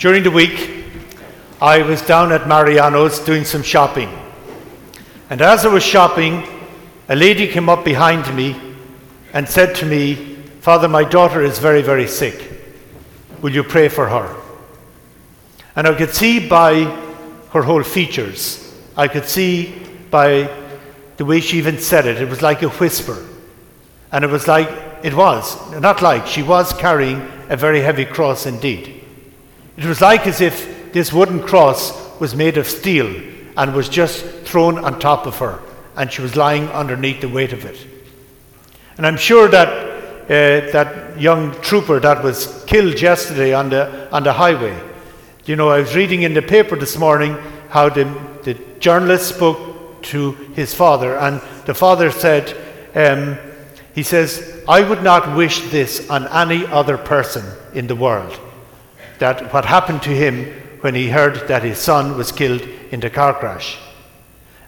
During the week, I was down at Mariano's doing some shopping. And as I was shopping, a lady came up behind me and said to me, Father, my daughter is very, very sick. Will you pray for her? And I could see by her whole features, I could see by the way she even said it, it was like a whisper. And it was like, it was, not like, she was carrying a very heavy cross indeed. It was like as if this wooden cross was made of steel and was just thrown on top of her, and she was lying underneath the weight of it. And I'm sure that uh, that young trooper that was killed yesterday on the on the highway. You know, I was reading in the paper this morning how the, the journalist spoke to his father, and the father said, um, he says, I would not wish this on any other person in the world that what happened to him when he heard that his son was killed in the car crash.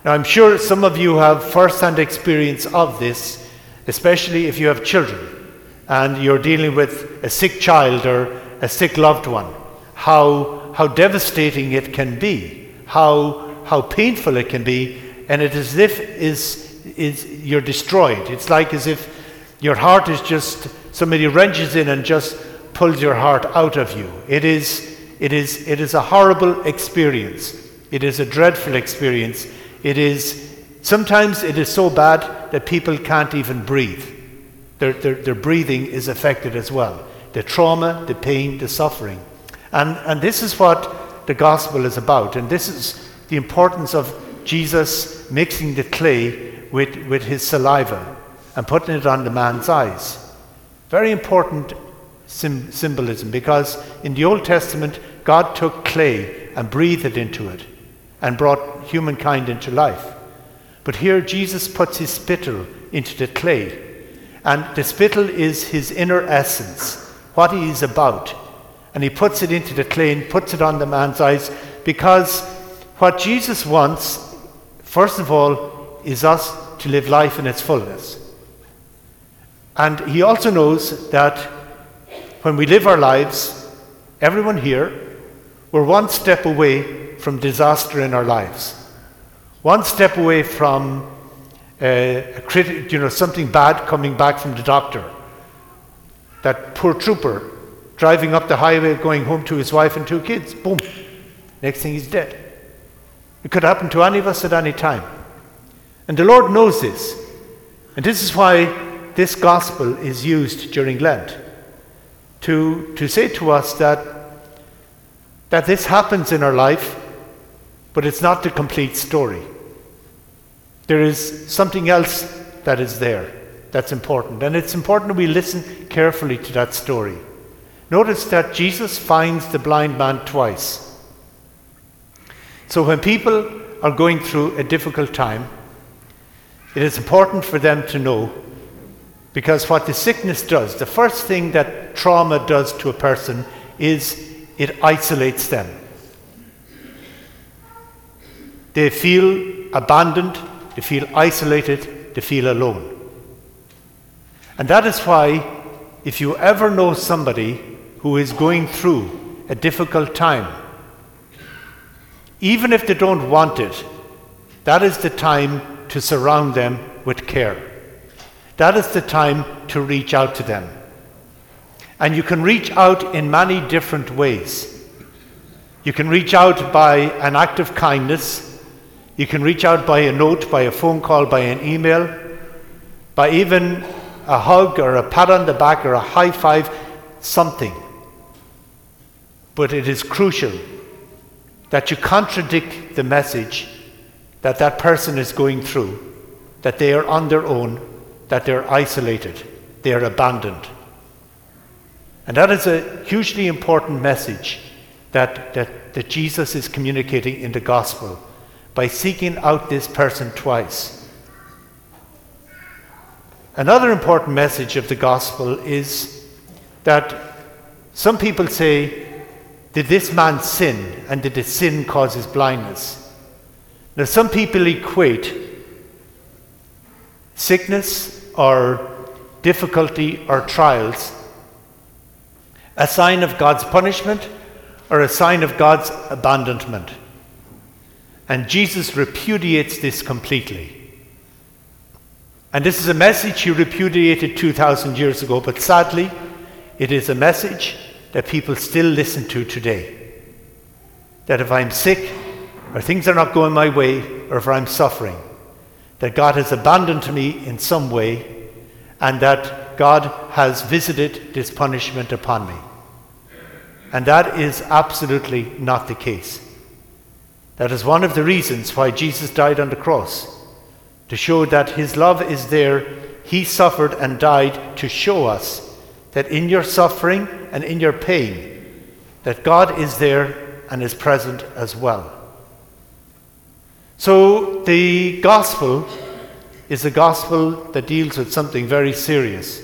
Now, I'm sure some of you have first hand experience of this, especially if you have children and you're dealing with a sick child or a sick loved one. How, how devastating it can be, how, how painful it can be, and it is as if is, is, you're destroyed. It's like as if your heart is just, somebody wrenches in and just pulls your heart out of you. It is, it is, it is a horrible experience. It is a dreadful experience. It is, sometimes it is so bad that people can't even breathe. Their, their, their breathing is affected as well. The trauma, the pain, the suffering. And, and this is what the gospel is about. And this is the importance of Jesus mixing the clay with, with his saliva and putting it on the man's eyes. Very important sim- symbolism because in the Old Testament, God took clay and breathed into it and brought humankind into life. But here, Jesus puts his spittle into the clay. And the spittle is his inner essence, what he is about. And he puts it into the clay and puts it on the man's eyes because what Jesus wants, first of all, is us to live life in its fullness. And he also knows that when we live our lives, everyone here, we're one step away from disaster in our lives. One step away from uh, a criti- you know, something bad coming back from the doctor. That poor trooper driving up the highway going home to his wife and two kids. Boom. Next thing he's dead. It could happen to any of us at any time. And the Lord knows this. And this is why this gospel is used during Lent to, to say to us that, that this happens in our life, but it's not the complete story. There is something else that is there that's important, and it's important we listen carefully to that story. Notice that Jesus finds the blind man twice. So when people are going through a difficult time, it is important for them to know because what the sickness does, the first thing that trauma does to a person is it isolates them. They feel abandoned, they feel isolated, they feel alone. And that is why, if you ever know somebody who is going through a difficult time, even if they don't want it, that is the time to surround them with care. That is the time to reach out to them. And you can reach out in many different ways. You can reach out by an act of kindness. You can reach out by a note, by a phone call, by an email, by even a hug or a pat on the back or a high five, something. But it is crucial that you contradict the message that that person is going through, that they are on their own that they're isolated, they're abandoned. And that is a hugely important message that, that, that Jesus is communicating in the gospel by seeking out this person twice. Another important message of the gospel is that some people say, Did this man sin? And did his sin cause his blindness? Now, some people equate sickness or difficulty or trials a sign of God's punishment or a sign of God's abandonment. And Jesus repudiates this completely. And this is a message he repudiated 2,000 years ago, but sadly, it is a message that people still listen to today. That if I'm sick, or things are not going my way, or if I'm suffering, that God has abandoned me in some way, and that God has visited this punishment upon me. And that is absolutely not the case. That is one of the reasons why Jesus died on the cross, to show that his love is there. He suffered and died to show us that in your suffering and in your pain, that God is there and is present as well. So the gospel is a gospel that deals with something very serious.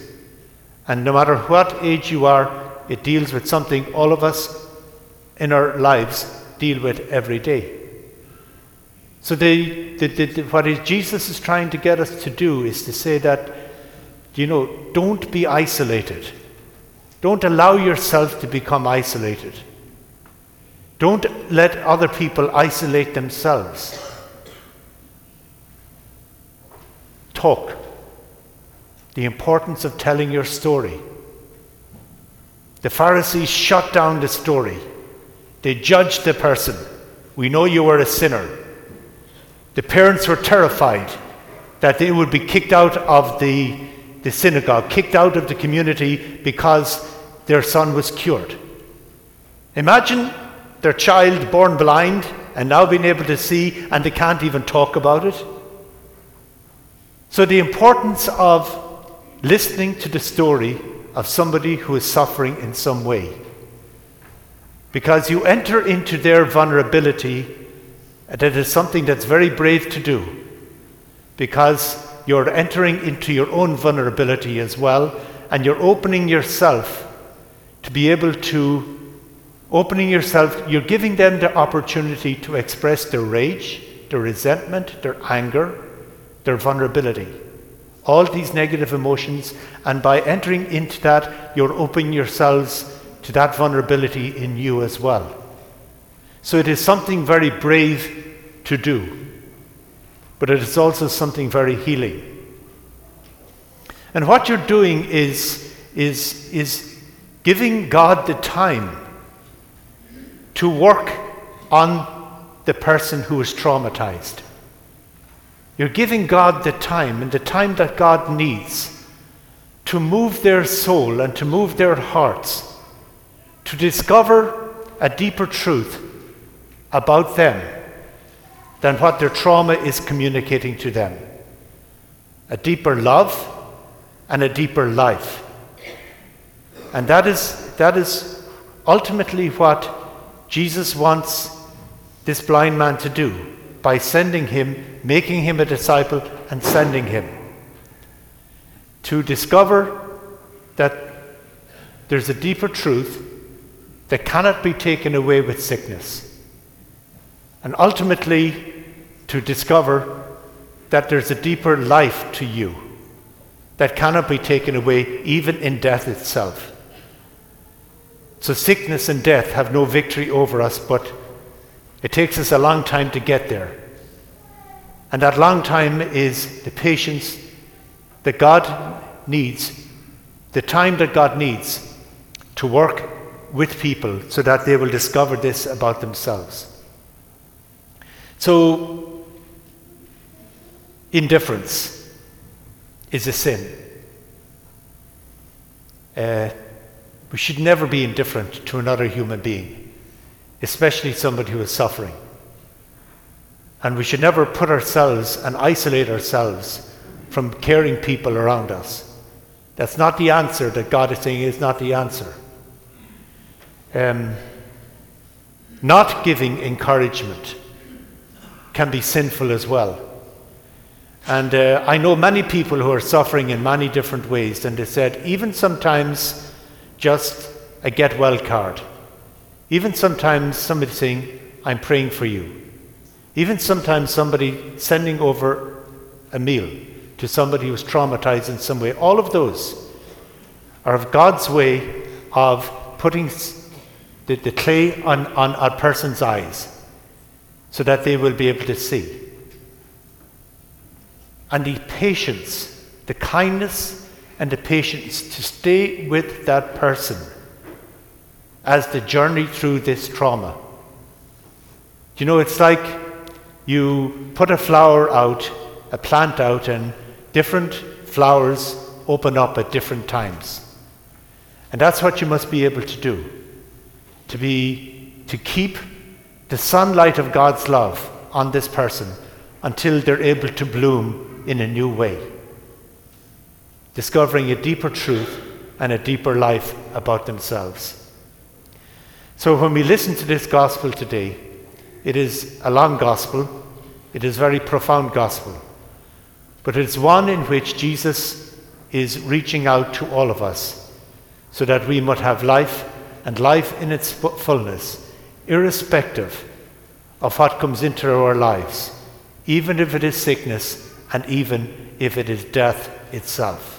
And no matter what age you are, it deals with something all of us in our lives deal with every day. So, the, the, the, what Jesus is trying to get us to do is to say that, you know, don't be isolated. Don't allow yourself to become isolated. Don't let other people isolate themselves. Talk. The importance of telling your story. The Pharisees shut down the story. They judged the person. We know you were a sinner. The parents were terrified that they would be kicked out of the, the synagogue, kicked out of the community because their son was cured. Imagine their child born blind and now being able to see, and they can't even talk about it. So, the importance of listening to the story of somebody who is suffering in some way. Because you enter into their vulnerability, that is something that's very brave to do. Because you're entering into your own vulnerability as well, and you're opening yourself to be able to, opening yourself, you're giving them the opportunity to express their rage, their resentment, their anger, their vulnerability all these negative emotions, and by entering into that, you're opening yourselves to that vulnerability in you as well. So it is something very brave to do, but it is also something very healing. And what you're doing is, is, is giving God the time to work on the person who is traumatized. You're giving God the time and the time that God needs to move their soul and to move their hearts to discover a deeper truth about them than what their trauma is communicating to them. A deeper love and a deeper life. And that is, that is ultimately what Jesus wants this blind man to do by sending him, making him a disciple, and sending him. To discover that there's a deeper truth that cannot be taken away with sickness. And ultimately, to discover that there's a deeper life to you that cannot be taken away even in death itself. So, sickness and death have no victory over us, but it takes us a long time to get there. And that long time is the patience that God needs, the time that God needs to work with people so that they will discover this about themselves. So, indifference is a sin. Uh, we should never be indifferent to another human being especially somebody who is suffering. And we should never put ourselves and isolate ourselves from caring people around us. That's not the answer that God is saying is not the answer. Um, not giving encouragement can be sinful as well. And uh, I know many people who are suffering in many different ways, and they said, even sometimes just a get well card. Even sometimes somebody saying, I'm praying for you. Even sometimes somebody sending over a meal to somebody who's traumatized in some way. All of those are of God's way of putting the, the clay on, on a person's eyes so that they will be able to see. And the patience, the kindness and the patience to stay with that person as the journey through this trauma. You know, it's like you put a flower out, a plant out, and different flowers open up at different times. And that's what you must be able to do. To be to keep the sunlight of God's love on this person until they're able to bloom in a new way. Discovering a deeper truth and a deeper life about themselves. So when we listen to this gospel today, it is a long gospel, it is very profound gospel, but it's one in which Jesus is reaching out to all of us so that we might have life and life in its fullness, irrespective of what comes into our lives, even if it is sickness and even if it is death itself.